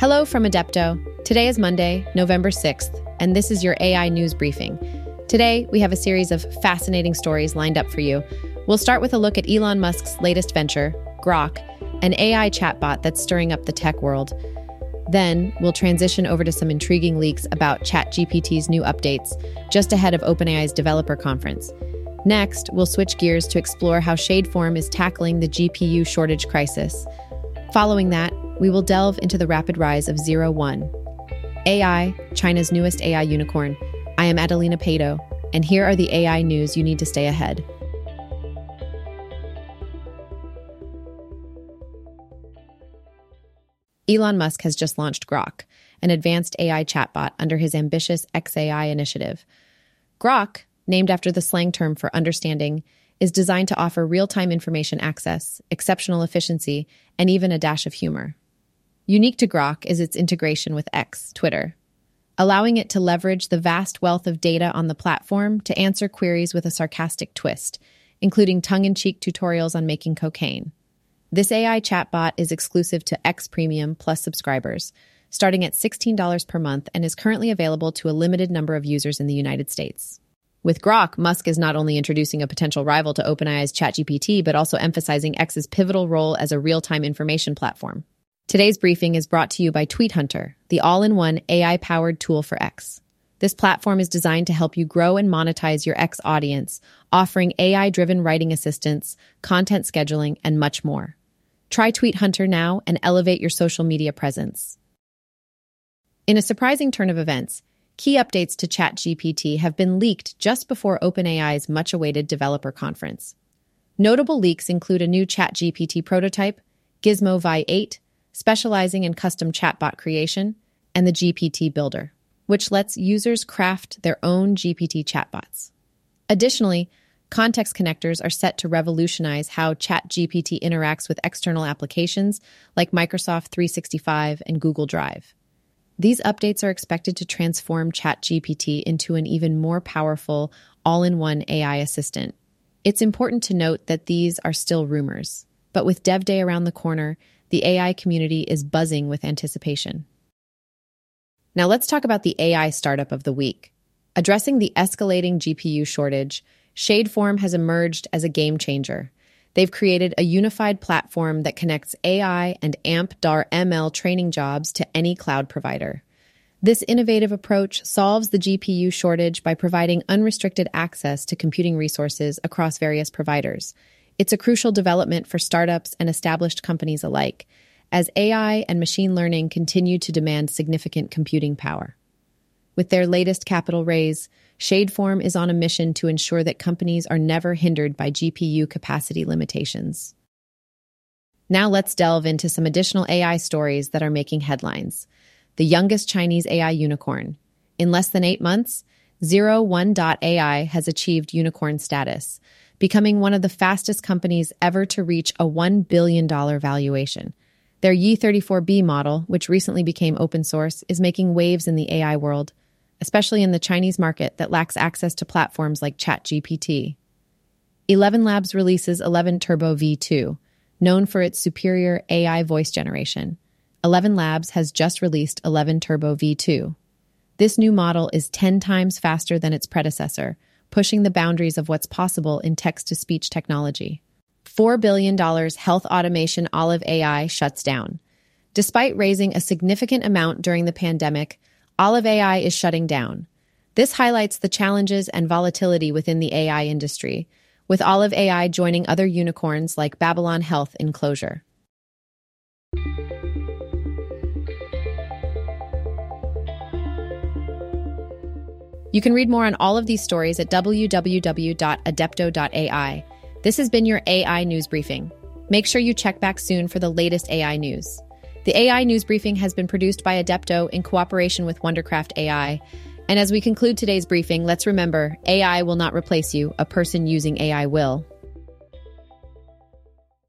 Hello from Adepto. Today is Monday, November 6th, and this is your AI news briefing. Today, we have a series of fascinating stories lined up for you. We'll start with a look at Elon Musk's latest venture, Grok, an AI chatbot that's stirring up the tech world. Then, we'll transition over to some intriguing leaks about ChatGPT's new updates just ahead of OpenAI's developer conference. Next, we'll switch gears to explore how Shadeform is tackling the GPU shortage crisis. Following that, we will delve into the rapid rise of Zero One. AI, China's newest AI unicorn. I am Adelina Pato, and here are the AI news you need to stay ahead. Elon Musk has just launched Grok, an advanced AI chatbot under his ambitious XAI initiative. Grok, named after the slang term for understanding, is designed to offer real time information access, exceptional efficiency, and even a dash of humor. Unique to Grok is its integration with X, Twitter, allowing it to leverage the vast wealth of data on the platform to answer queries with a sarcastic twist, including tongue in cheek tutorials on making cocaine. This AI chatbot is exclusive to X Premium Plus subscribers, starting at $16 per month, and is currently available to a limited number of users in the United States. With Grok, Musk is not only introducing a potential rival to OpenAI's ChatGPT, but also emphasizing X's pivotal role as a real time information platform. Today's briefing is brought to you by Tweet Hunter, the all in one AI powered tool for X. This platform is designed to help you grow and monetize your X audience, offering AI driven writing assistance, content scheduling, and much more. Try Tweet Hunter now and elevate your social media presence. In a surprising turn of events, key updates to ChatGPT have been leaked just before OpenAI's much awaited developer conference. Notable leaks include a new ChatGPT prototype, Gizmo Vi 8, specializing in custom chatbot creation, and the GPT Builder, which lets users craft their own GPT chatbots. Additionally, context connectors are set to revolutionize how ChatGPT interacts with external applications like Microsoft 365 and Google Drive. These updates are expected to transform ChatGPT into an even more powerful, all in one AI assistant. It's important to note that these are still rumors, but with Dev Day around the corner, the AI community is buzzing with anticipation. Now let's talk about the AI startup of the week. Addressing the escalating GPU shortage, Shadeform has emerged as a game changer. They've created a unified platform that connects AI and AMP-DAR ML training jobs to any cloud provider. This innovative approach solves the GPU shortage by providing unrestricted access to computing resources across various providers. It's a crucial development for startups and established companies alike, as AI and machine learning continue to demand significant computing power. With their latest capital raise, Shadeform is on a mission to ensure that companies are never hindered by GPU capacity limitations. Now let's delve into some additional AI stories that are making headlines. The youngest Chinese AI unicorn. In less than eight months, Zero One AI has achieved unicorn status, becoming one of the fastest companies ever to reach a $1 billion valuation. Their Yi34B model, which recently became open source, is making waves in the AI world, especially in the Chinese market that lacks access to platforms like ChatGPT. Eleven Labs releases 11 Turbo V2, known for its superior AI voice generation. Eleven Labs has just released 11 Turbo V2. This new model is 10 times faster than its predecessor, pushing the boundaries of what's possible in text to speech technology. $4 billion health automation Olive AI shuts down. Despite raising a significant amount during the pandemic, Olive AI is shutting down. This highlights the challenges and volatility within the AI industry, with Olive AI joining other unicorns like Babylon Health in closure. You can read more on all of these stories at www.adepto.ai. This has been your AI news briefing. Make sure you check back soon for the latest AI news. The AI news briefing has been produced by Adepto in cooperation with Wondercraft AI. And as we conclude today's briefing, let's remember AI will not replace you, a person using AI will.